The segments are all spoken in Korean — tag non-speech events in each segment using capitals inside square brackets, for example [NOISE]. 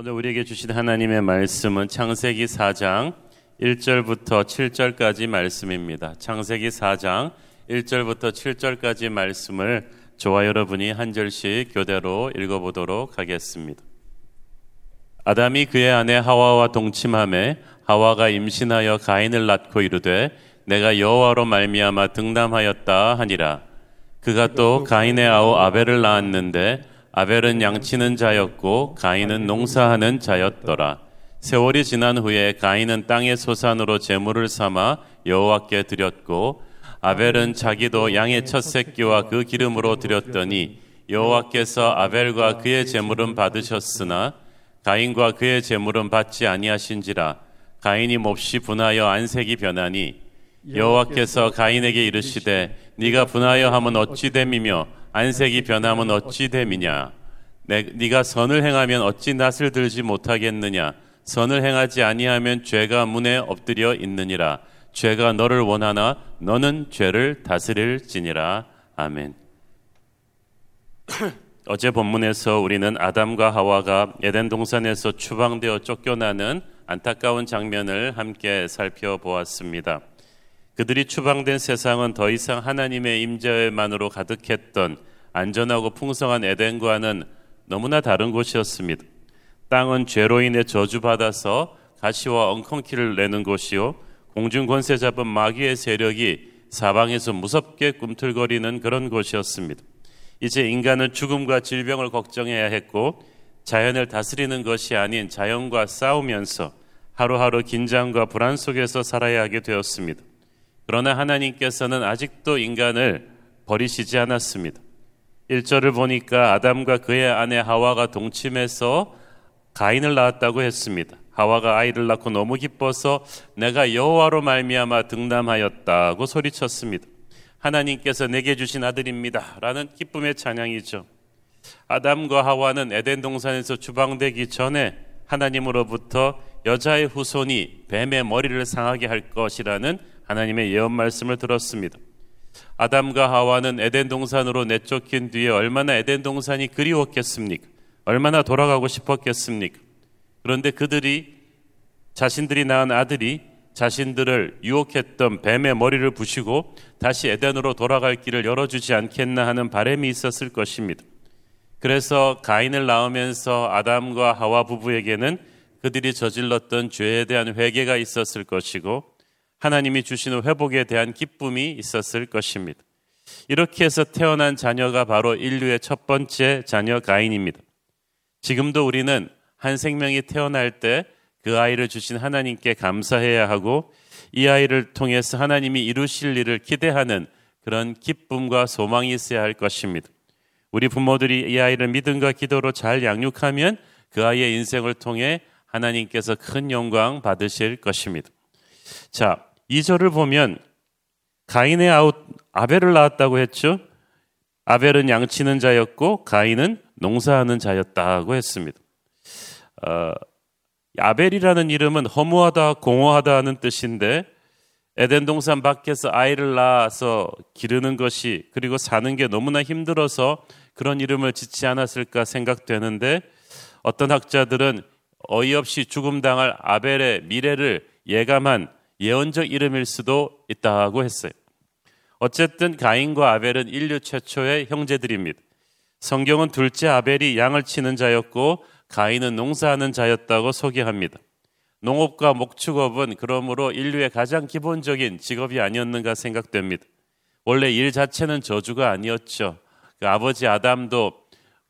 오늘 우리에게 주신 하나님의 말씀은 창세기 4장 1절부터 7절까지 말씀입니다. 창세기 4장 1절부터 7절까지 말씀을 저와 여러분이 한 절씩 교대로 읽어보도록 하겠습니다. 아담이 그의 아내 하와와 동침함에 하와가 임신하여 가인을 낳고 이르되 내가 여호와로 말미암아 등남하였다 하니라. 그가 또 가인의 아우 아벨을 낳았는데 아벨은 양치는 자였고 가인은 농사하는 자였더라. 세월이 지난 후에 가인은 땅의 소산으로 제물을 삼아 여호와께 드렸고 아벨은 자기도 양의 첫 새끼와 그 기름으로 드렸더니 여호와께서 아벨과 그의 제물은 받으셨으나 가인과 그의 제물은 받지 아니하신지라 가인이 몹시 분하여 안색이 변하니 여호와께서 가인에게 이르시되 네가 분하여 함은 어찌 됨이며 안색이 변함은 어찌 됨이냐 네가 선을 행하면 어찌 낯을 들지 못하겠느냐 선을 행하지 아니하면 죄가 문에 엎드려 있느니라 죄가 너를 원하나 너는 죄를 다스릴지니라 아멘. [CLEARS THROAT] 어제 본문에서 우리는 아담과 하와가 에덴 동산에서 추방되어 쫓겨나는 안타까운 장면을 함께 살펴보았습니다. 그들이 추방된 세상은 더 이상 하나님의 임재만으로 가득했던 안전하고 풍성한 에덴과는 너무나 다른 곳이었습니다. 땅은 죄로 인해 저주받아서 가시와 엉겅퀴를 내는 곳이요 공중 권세 잡은 마귀의 세력이 사방에서 무섭게 꿈틀거리는 그런 곳이었습니다. 이제 인간은 죽음과 질병을 걱정해야 했고 자연을 다스리는 것이 아닌 자연과 싸우면서 하루하루 긴장과 불안 속에서 살아야 하게 되었습니다. 그러나 하나님께서는 아직도 인간을 버리시지 않았습니다. 1절을 보니까 아담과 그의 아내 하와가 동침해서 가인을 낳았다고 했습니다. 하와가 아이를 낳고 너무 기뻐서 내가 여호와로 말미암아 등남하였다고 소리쳤습니다. 하나님께서 내게 주신 아들입니다라는 기쁨의 찬양이죠. 아담과 하와는 에덴 동산에서 주방되기 전에 하나님으로부터 여자의 후손이 뱀의 머리를 상하게 할 것이라는 하나님의 예언 말씀을 들었습니다. 아담과 하와는 에덴 동산으로 내쫓긴 뒤에 얼마나 에덴 동산이 그리웠겠습니까? 얼마나 돌아가고 싶었겠습니까? 그런데 그들이 자신들이 낳은 아들이 자신들을 유혹했던 뱀의 머리를 부시고 다시 에덴으로 돌아갈 길을 열어주지 않겠나 하는 바램이 있었을 것입니다. 그래서 가인을 낳으면서 아담과 하와 부부에게는 그들이 저질렀던 죄에 대한 회개가 있었을 것이고 하나님이 주시는 회복에 대한 기쁨이 있었을 것입니다. 이렇게 해서 태어난 자녀가 바로 인류의 첫 번째 자녀 가인입니다. 지금도 우리는 한 생명이 태어날 때 그 아이를 주신 하나님께 감사해야 하고 이 아이를 통해서 하나님이 이루실 일을 기대하는 그런 기쁨과 소망이 있어야 할 것입니다. 우리 부모들이 이 아이를 믿음과 기도로 잘 양육하면 그 아이의 인생을 통해 하나님께서 큰 영광 받으실 것입니다. 자, 2절을 보면 가인의 아웃 아벨을 낳았다고 했죠. 아벨은 양치는 자였고 가인은 농사하는 자였다고 했습니다. 어, 아벨이라는 이름은 허무하다, 공허하다 하는 뜻인데 에덴 동산 밖에서 아이를 낳아서 기르는 것이 그리고 사는 게 너무나 힘들어서 그런 이름을 짓지 않았을까 생각되는데 어떤 학자들은 어이없이 죽음 당할 아벨의 미래를 예감한 예언적 이름일 수도 있다고 했어요. 어쨌든 가인과 아벨은 인류 최초의 형제들입니다. 성경은 둘째 아벨이 양을 치는 자였고 가인은 농사하는 자였다고 소개합니다. 농업과 목축업은 그러므로 인류의 가장 기본적인 직업이 아니었는가 생각됩니다. 원래 일 자체는 저주가 아니었죠. 그 아버지 아담도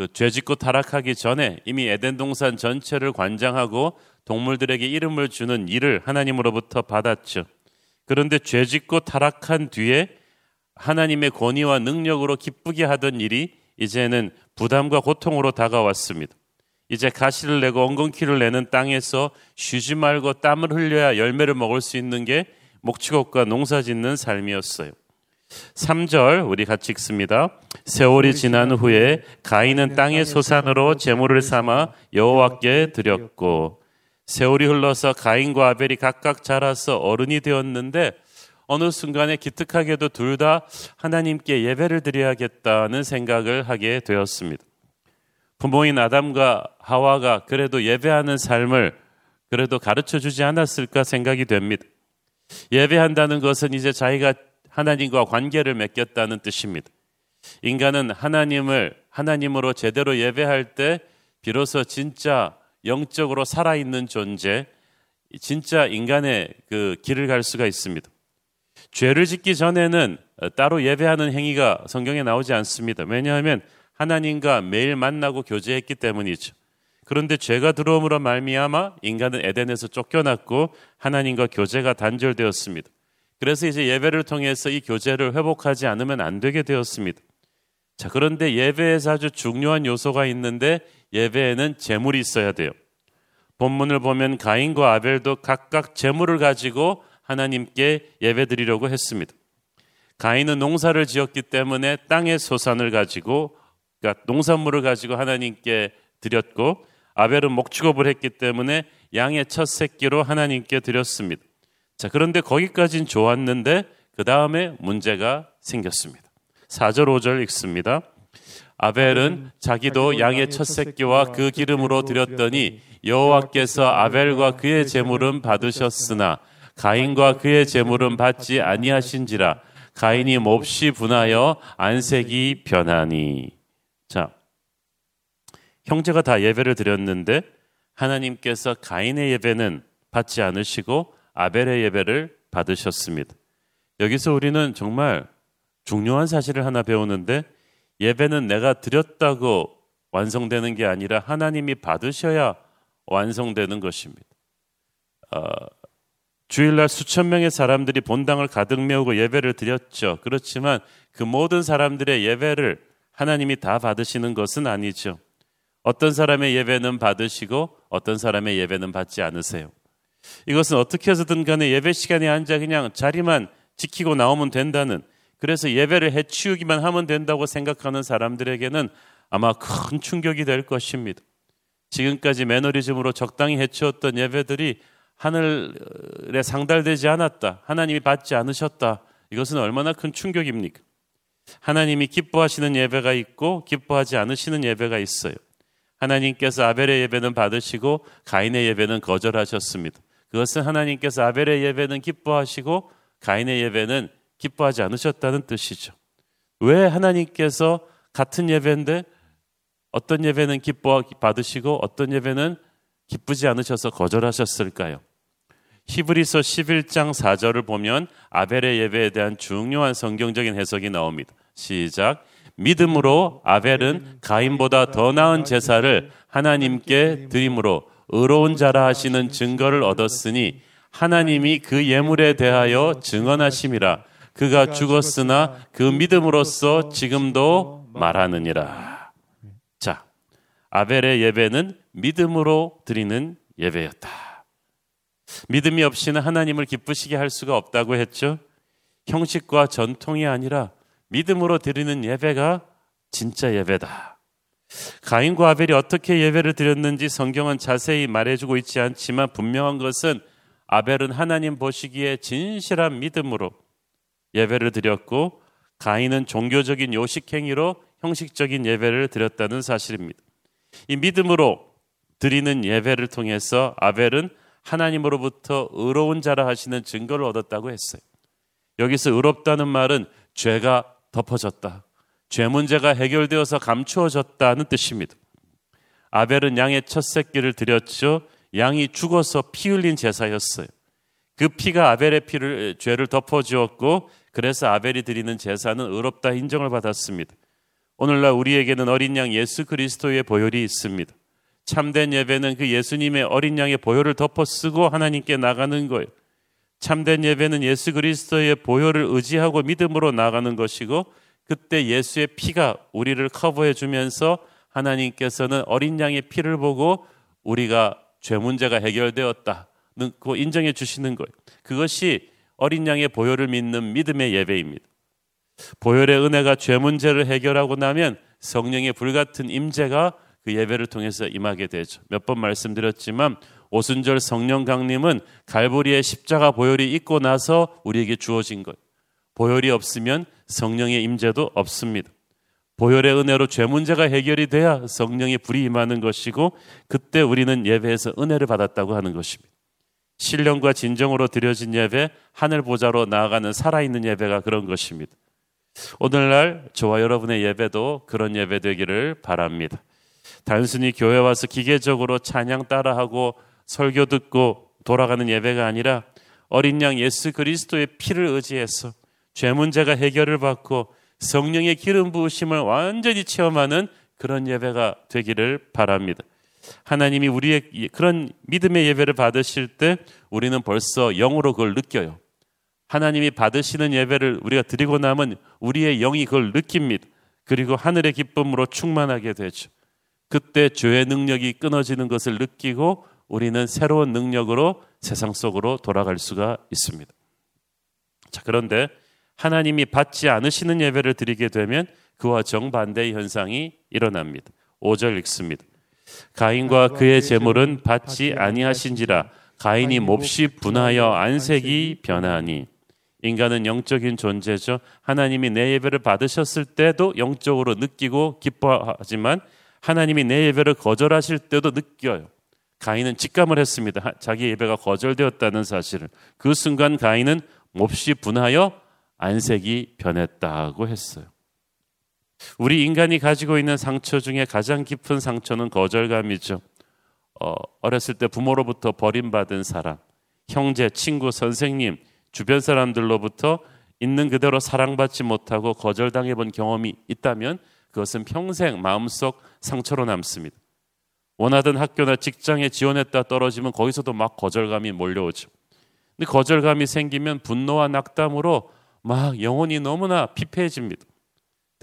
그 죄짓고 타락하기 전에 이미 에덴 동산 전체를 관장하고 동물들에게 이름을 주는 일을 하나님으로부터 받았죠. 그런데 죄짓고 타락한 뒤에 하나님의 권위와 능력으로 기쁘게 하던 일이 이제는 부담과 고통으로 다가왔습니다. 이제 가시를 내고 엉겅퀴를 내는 땅에서 쉬지 말고 땀을 흘려야 열매를 먹을 수 있는 게 목축업과 농사 짓는 삶이었어요. 3절 우리 같이 읽습니다. 세월이 지난 후에 가인은 땅의 소산으로 제물을 삼아 여호와께 드렸고 세월이 흘러서 가인과 아벨이 각각 자라서 어른이 되었는데 어느 순간에 기특하게도 둘 다 하나님께 예배를 드려야겠다는 생각을 하게 되었습니다. 부모인 아담과 하와가 그래도 예배하는 삶을 그래도 가르쳐 주지 않았을까 생각이 됩니다. 예배한다는 것은 이제 자기가 하나님과 관계를 맺겠다는 뜻입니다. 인간은 하나님을 하나님으로 제대로 예배할 때 비로소 진짜 영적으로 살아있는 존재, 진짜 인간의 그 길을 갈 수가 있습니다. 죄를 짓기 전에는 따로 예배하는 행위가 성경에 나오지 않습니다. 왜냐하면 하나님과 매일 만나고 교제했기 때문이죠. 그런데 죄가 들어옴으로 말미암아 인간은 에덴에서 쫓겨났고 하나님과 교제가 단절되었습니다. 그래서 이제 예배를 통해서 이 교제를 회복하지 않으면 안 되게 되었습니다. 자, 그런데 예배에서 아주 중요한 요소가 있는데 예배에는 재물이 있어야 돼요. 본문을 보면 가인과 아벨도 각각 재물을 가지고 하나님께 예배 드리려고 했습니다. 가인은 농사를 지었기 때문에 땅의 소산을 가지고 그러니까 농산물을 가지고 하나님께 드렸고 아벨은 목축업을 했기 때문에 양의 첫 새끼로 하나님께 드렸습니다. 자, 그런데 거기까진 좋았는데 그 다음에 문제가 생겼습니다. 4절 5절 읽습니다. 아벨은 자기도 양의 첫 새끼와 그 기름으로 드렸더니 여호와께서 아벨과 그의 제물은 받으셨으나 가인과 그의 제물은 받지 아니하신지라 가인이 몹시 분하여 안색이 변하니 자 형제가 다 예배를 드렸는데 하나님께서 가인의 예배는 받지 않으시고 아벨의 예배를 받으셨습니다. 여기서 우리는 정말 중요한 사실을 하나 배우는데 예배는 내가 드렸다고 완성되는 게 아니라 하나님이 받으셔야 완성되는 것입니다. 어, 주일날 수천 명의 사람들이 본당을 가득 메우고 예배를 드렸죠. 그렇지만 그 모든 사람들의 예배를 하나님이 다 받으시는 것은 아니죠. 어떤 사람의 예배는 받으시고 어떤 사람의 예배는 받지 않으세요. 이것은 어떻게 해서든 간에 예배 시간에 앉아 그냥 자리만 지키고 나오면 된다는 그래서 예배를 해치우기만 하면 된다고 생각하는 사람들에게는 아마 큰 충격이 될 것입니다. 지금까지 매너리즘으로 적당히 해치웠던 예배들이 하늘에 상달되지 않았다. 하나님이 받지 않으셨다. 이것은 얼마나 큰 충격입니까? 하나님이 기뻐하시는 예배가 있고 기뻐하지 않으시는 예배가 있어요. 하나님께서 아벨의 예배는 받으시고 가인의 예배는 거절하셨습니다. 그것은 하나님께서 아벨의 예배는 기뻐하시고 가인의 예배는 기뻐하지 않으셨다는 뜻이죠. 왜 하나님께서 같은 예배인데 어떤 예배는 기뻐 받으시고 어떤 예배는 기쁘지 않으셔서 거절하셨을까요? 히브리서 11장 4절을 보면 아벨의 예배에 대한 중요한 성경적인 해석이 나옵니다. 시작. 믿음으로 아벨은 가인보다 더 나은 제사를 하나님께 드림으로 의로운 자라 하시는 증거를 얻었으니 하나님이 그 예물에 대하여 증언하심이라 그가 죽었으나 그 믿음으로써 지금도 말하느니라. 자, 아벨의 예배는 믿음으로 드리는 예배였다. 믿음이 없이는 하나님을 기쁘시게 할 수가 없다고 했죠. 형식과 전통이 아니라 믿음으로 드리는 예배가 진짜 예배다. 가인과 아벨이 어떻게 예배를 드렸는지 성경은 자세히 말해주고 있지 않지만 분명한 것은 아벨은 하나님 보시기에 진실한 믿음으로 예배를 드렸고 가인은 종교적인 요식행위로 형식적인 예배를 드렸다는 사실입니다. 이 믿음으로 드리는 예배를 통해서 아벨은 하나님으로부터 의로운 자라 하시는 증거를 얻었다고 했어요. 여기서 의롭다는 말은 죄가 덮어졌다. 죄 문제가 해결되어서 감추어졌다는 뜻입니다. 아벨은 양의 첫 새끼를 드렸죠. 양이 죽어서 피 흘린 제사였어요. 그 피가 아벨의 피를 죄를 덮어 주었고 그래서 아벨이 드리는 제사는 의롭다 인정을 받았습니다. 오늘날 우리에게는 어린 양 예수 그리스도의 보혈이 있습니다. 참된 예배는 그 예수님의 어린 양의 보혈을 덮어 쓰고 하나님께 나가는 거예요. 참된 예배는 예수 그리스도의 보혈을 의지하고 믿음으로 나가는 것이고 그때 예수의 피가 우리를 커버해 주면서 하나님께서는 어린 양의 피를 보고 우리가 죄 문제가 해결되었다. 고 인정해 주시는 거예요. 그것이 어린 양의 보혈을 믿는 믿음의 예배입니다. 보혈의 은혜가 죄 문제를 해결하고 나면 성령의 불같은 임재가 그 예배를 통해서 임하게 되죠. 몇 번 말씀드렸지만 오순절 성령 강림은 갈보리의 십자가 보혈이 있고 나서 우리에게 주어진 것. 보혈이 없으면 성령의 임재도 없습니다. 보혈의 은혜로 죄 문제가 해결이 돼야 성령의 불이 임하는 것이고 그때 우리는 예배에서 은혜를 받았다고 하는 것입니다. 신령과 진정으로 드려진 예배, 하늘 보좌로 나아가는 살아있는 예배가 그런 것입니다. 오늘날 저와 여러분의 예배도 그런 예배 되기를 바랍니다. 단순히 교회 와서 기계적으로 찬양 따라하고 설교 듣고 돌아가는 예배가 아니라 어린 양 예수 그리스도의 피를 의지해서 죄 문제가 해결을 받고 성령의 기름 부으심을 완전히 체험하는 그런 예배가 되기를 바랍니다. 하나님이 우리의 그런 믿음의 예배를 받으실 때 우리는 벌써 영으로 그걸 느껴요. 하나님이 받으시는 예배를 우리가 드리고 나면 우리의 영이 그걸 느낍니다. 그리고 하늘의 기쁨으로 충만하게 되죠. 그때 죄의 능력이 끊어지는 것을 느끼고 우리는 새로운 능력으로 세상 속으로 돌아갈 수가 있습니다. 자, 그런데 하나님이 받지 않으시는 예배를 드리게 되면 그와 정반대의 현상이 일어납니다. 5절 읽습니다. 가인과 그의 재물은 받지 아니하신지라 가인이 몹시 분하여 안색이 변하니 인간은 영적인 존재죠. 하나님이 내 예배를 받으셨을 때도 영적으로 느끼고 기뻐하지만 하나님이 내 예배를 거절하실 때도 느껴요. 가인은 직감을 했습니다. 자기 예배가 거절되었다는 사실을. 그 순간 가인은 몹시 분하여 안색이 변했다고 했어요. 우리 인간이 가지고 있는 상처 중에 가장 깊은 상처는 거절감이죠. 어, 어렸을 때 부모로부터 버림받은 사람, 형제, 친구, 선생님, 주변 사람들로부터 있는 그대로 사랑받지 못하고 거절당해 본 경험이 있다면 그것은 평생 마음속 상처로 남습니다. 원하던 학교나 직장에 지원했다 떨어지면 거기서도 막 거절감이 몰려오죠. 근데 거절감이 생기면 분노와 낙담으로 막 영혼이 너무나 피폐해집니다.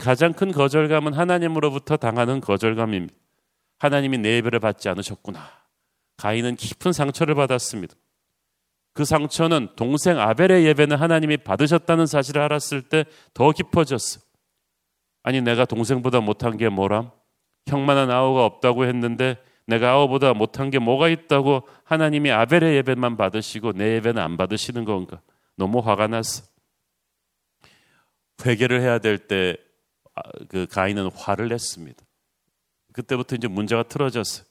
가장 큰 거절감은 하나님으로부터 당하는 거절감입니다. 하나님이 내 예배를 받지 않으셨구나. 가인은 깊은 상처를 받았습니다. 그 상처는 동생 아벨의 예배는 하나님이 받으셨다는 사실을 알았을 때 더 깊어졌어. 아니 내가 동생보다 못한 게 뭐람? 형만한 아우가 없다고 했는데 내가 아우보다 못한 게 뭐가 있다고 하나님이 아벨의 예배만 받으시고 내 예배는 안 받으시는 건가? 너무 화가 났어. 회개를 해야 될 때 그 가인은 화를 냈습니다. 그때부터 이제 문제가 틀어졌어요.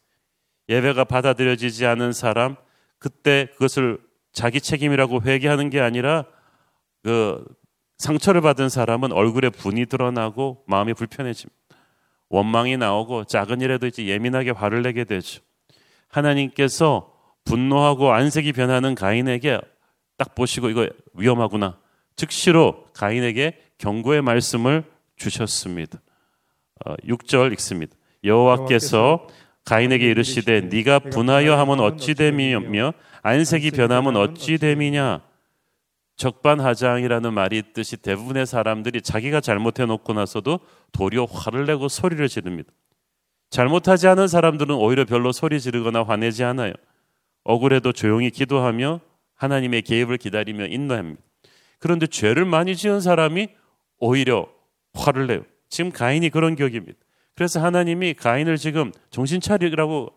예배가 받아들여지지 않은 사람 그때 그것을 자기 책임이라고 회개하는 게 아니라 그 상처를 받은 사람은 얼굴에 분이 드러나고 마음이 불편해집니다. 원망이 나오고 작은 일에도 이제 예민하게 화를 내게 되죠. 하나님께서 분노하고 안색이 변하는 가인에게 딱 보시고 이거 위험하구나. 즉시로 가인에게 경고의 말씀을 주셨습니다. 6절 어, 읽습니다. 여호와께서 가인에게 이르시되 네가 분하여 하면 어찌 됨이며 안색이 변하면 어찌 됨이냐 적반하장이라는 말이 있듯이 대부분의 사람들이 자기가 잘못해 놓고 나서도 도리어 화를 내고 소리를 지릅니다. 잘못하지 않은 사람들은 오히려 별로 소리 지르거나 화내지 않아요. 억울해도 조용히 기도하며 하나님의 개입을 기다리며 인도합니다. 그런데 죄를 많이 지은 사람이 오히려 화를 내요. 지금 가인이 그런 격입니다. 그래서 하나님이 가인을 지금 정신 차리라고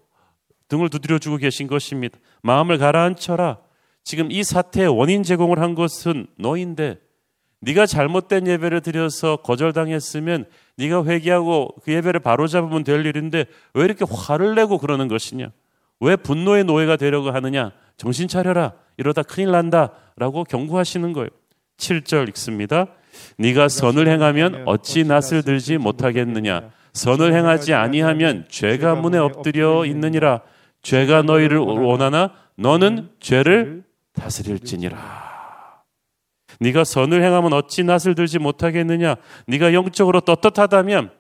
등을 두드려 주고 계신 것입니다. 마음을 가라앉혀라. 지금 이 사태의 원인 제공을 한 것은 너인데 네가 잘못된 예배를 드려서 거절당했으면 네가 회개하고 그 예배를 바로잡으면 될 일인데 왜 이렇게 화를 내고 그러는 것이냐? 왜 분노의 노예가 되려고 하느냐? 정신 차려라. 이러다 큰일 난다라고 경고하시는 거예요. 7절 읽습니다. 네가 선을 행하면 어찌 낯을 들지 못하겠느냐? 선을 행하지 아니하면 죄가 문에 엎드려 있느니라. 죄가 너희를 원하나 너는 죄를 다스릴지니라. 네가 선을 행하면 어찌 낯을 들지 못하겠느냐? 네가 영적으로 떳떳하다면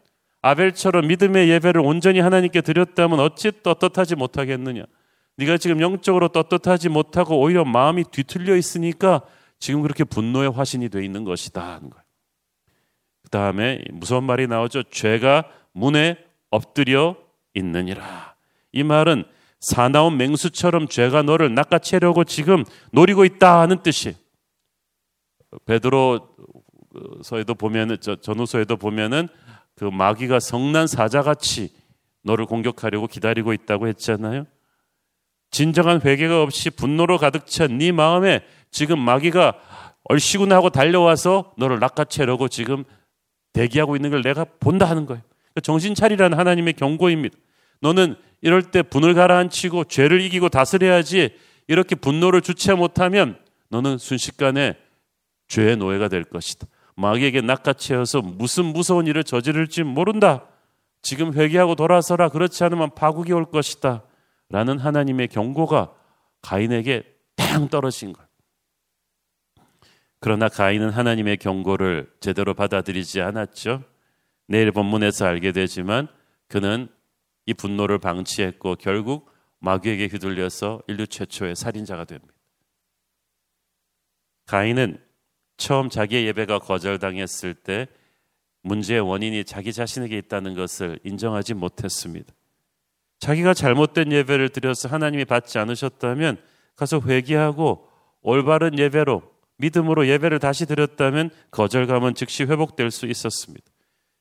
아벨처럼 믿음의 예배를 온전히 하나님께 드렸다면 어찌 떳떳하지 못하겠느냐? 네가 지금 영적으로 떳떳하지 못하고 오히려 마음이 뒤틀려 있으니까 지금 그렇게 분노의 화신이 돼 있는 것이다 그 다음에 무서운 말이 나오죠. 죄가 문에 엎드려 있느니라. 이 말은 사나운 맹수처럼 죄가 너를 낚아채려고 지금 노리고 있다 하는 뜻이. 베드로서에도 보면은 전후서에도 보면은 그 마귀가 성난 사자같이 너를 공격하려고 기다리고 있다고 했잖아요. 진정한 회개가 없이 분노로 가득 찬 네 마음에 지금 마귀가 얼씨구나 하고 달려와서 너를 낚아채려고 지금 대기하고 있는 걸 내가 본다 하는 거예요. 그러니까 정신 차리라는 하나님의 경고입니다. 너는 이럴 때 분을 가라앉히고 죄를 이기고 다스려야지 이렇게 분노를 주체 못하면 너는 순식간에 죄의 노예가 될 것이다. 마귀에게 낚아채어서 무슨 무서운 일을 저지를지 모른다. 지금 회개하고 돌아서라. 그렇지 않으면 파국이 올 것이다. 라는 하나님의 경고가 가인에게 탕 떨어진 것. 그러나 가인은 하나님의 경고를 제대로 받아들이지 않았죠. 내일 본문에서 알게 되지만 그는 이 분노를 방치했고 결국 마귀에게 휘둘려서 인류 최초의 살인자가 됩니다. 가인은 처음 자기의 예배가 거절당했을 때 문제의 원인이 자기 자신에게 있다는 것을 인정하지 못했습니다. 자기가 잘못된 예배를 드려서 하나님이 받지 않으셨다면 가서 회개하고 올바른 예배로 믿음으로 예배를 다시 드렸다면 거절감은 즉시 회복될 수 있었습니다.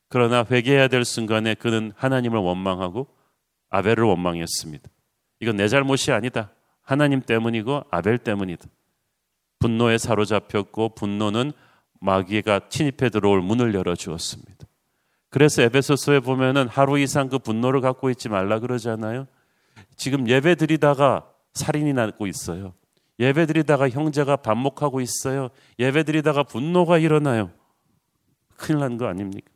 그러나 회개해야 될 순간에 그는 하나님을 원망하고 아벨을 원망했습니다. 이건 내 잘못이 아니다. 하나님 때문이고 아벨 때문이다. 분노에 사로잡혔고 분노는 마귀가 침입해 들어올 문을 열어 주었습니다. 그래서 에베소서에 보면은 하루 이상 그 분노를 갖고 있지 말라 그러잖아요. 지금 예배 드리다가 살인이 나고 있어요. 예배 드리다가 형제가 반목하고 있어요. 예배 드리다가 분노가 일어나요. 큰일 난 거 아닙니까?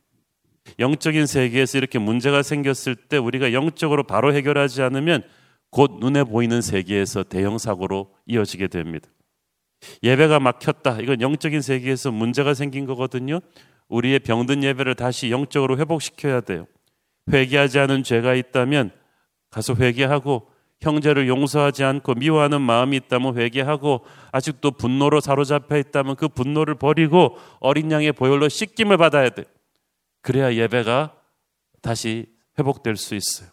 영적인 세계에서 이렇게 문제가 생겼을 때 우리가 영적으로 바로 해결하지 않으면 곧 눈에 보이는 세계에서 대형 사고로 이어지게 됩니다. 예배가 막혔다. 이건 영적인 세계에서 문제가 생긴 거거든요. 우리의 병든 예배를 다시 영적으로 회복시켜야 돼요. 회개하지 않은 죄가 있다면 가서 회개하고 형제를 용서하지 않고 미워하는 마음이 있다면 회개하고 아직도 분노로 사로잡혀 있다면 그 분노를 버리고 어린 양의 보혈로 씻김을 받아야 돼. 그래야 예배가 다시 회복될 수 있어요.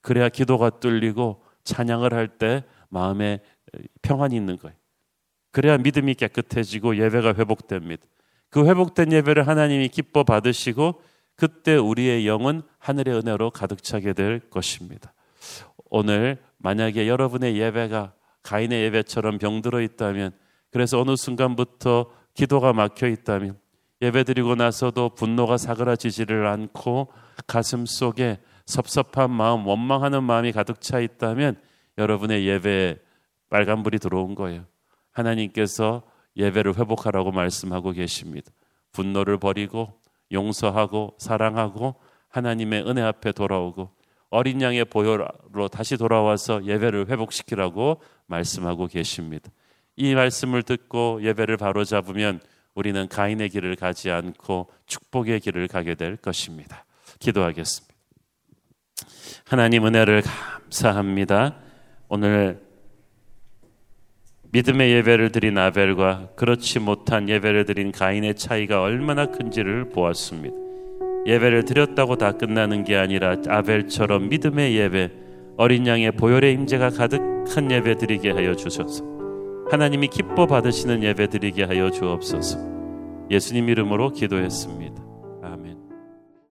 그래야 기도가 뚫리고 찬양을 할 때 마음에 평안이 있는 거예요. 그래야 믿음이 깨끗해지고 예배가 회복됩니다. 그 회복된 예배를 하나님이 기뻐 받으시고 그때 우리의 영은 하늘의 은혜로 가득 차게 될 것입니다. 오늘 만약에 여러분의 예배가 가인의 예배처럼 병들어 있다면 그래서 어느 순간부터 기도가 막혀 있다면 예배드리고 나서도 분노가 사그라지지를 않고 가슴 속에 섭섭한 마음, 원망하는 마음이 가득 차 있다면 여러분의 예배에 빨간불이 들어온 거예요. 하나님께서 예배를 회복하라고 말씀하고 계십니다. 분노를 버리고 용서하고 사랑하고 하나님의 은혜 앞에 돌아오고 어린 양의 보혈로 다시 돌아와서 예배를 회복시키라고 말씀하고 계십니다. 이 말씀을 듣고 예배를 바로 잡으면 우리는 가인의 길을 가지 않고 축복의 길을 가게 될 것입니다. 기도하겠습니다. 하나님 은혜를 감사합니다. 오늘 믿음의 예배를 드린 아벨과 그렇지 못한 예배를 드린 가인의 차이가 얼마나 큰지를 보았습니다. 예배를 드렸다고 다 끝나는 게 아니라 아벨처럼 믿음의 예배, 어린 양의 보혈의 임재가 가득한 예배 드리게 하여 주소서. 하나님이 기뻐 받으시는 예배 드리게 하여 주옵소서. 예수님 이름으로 기도했습니다.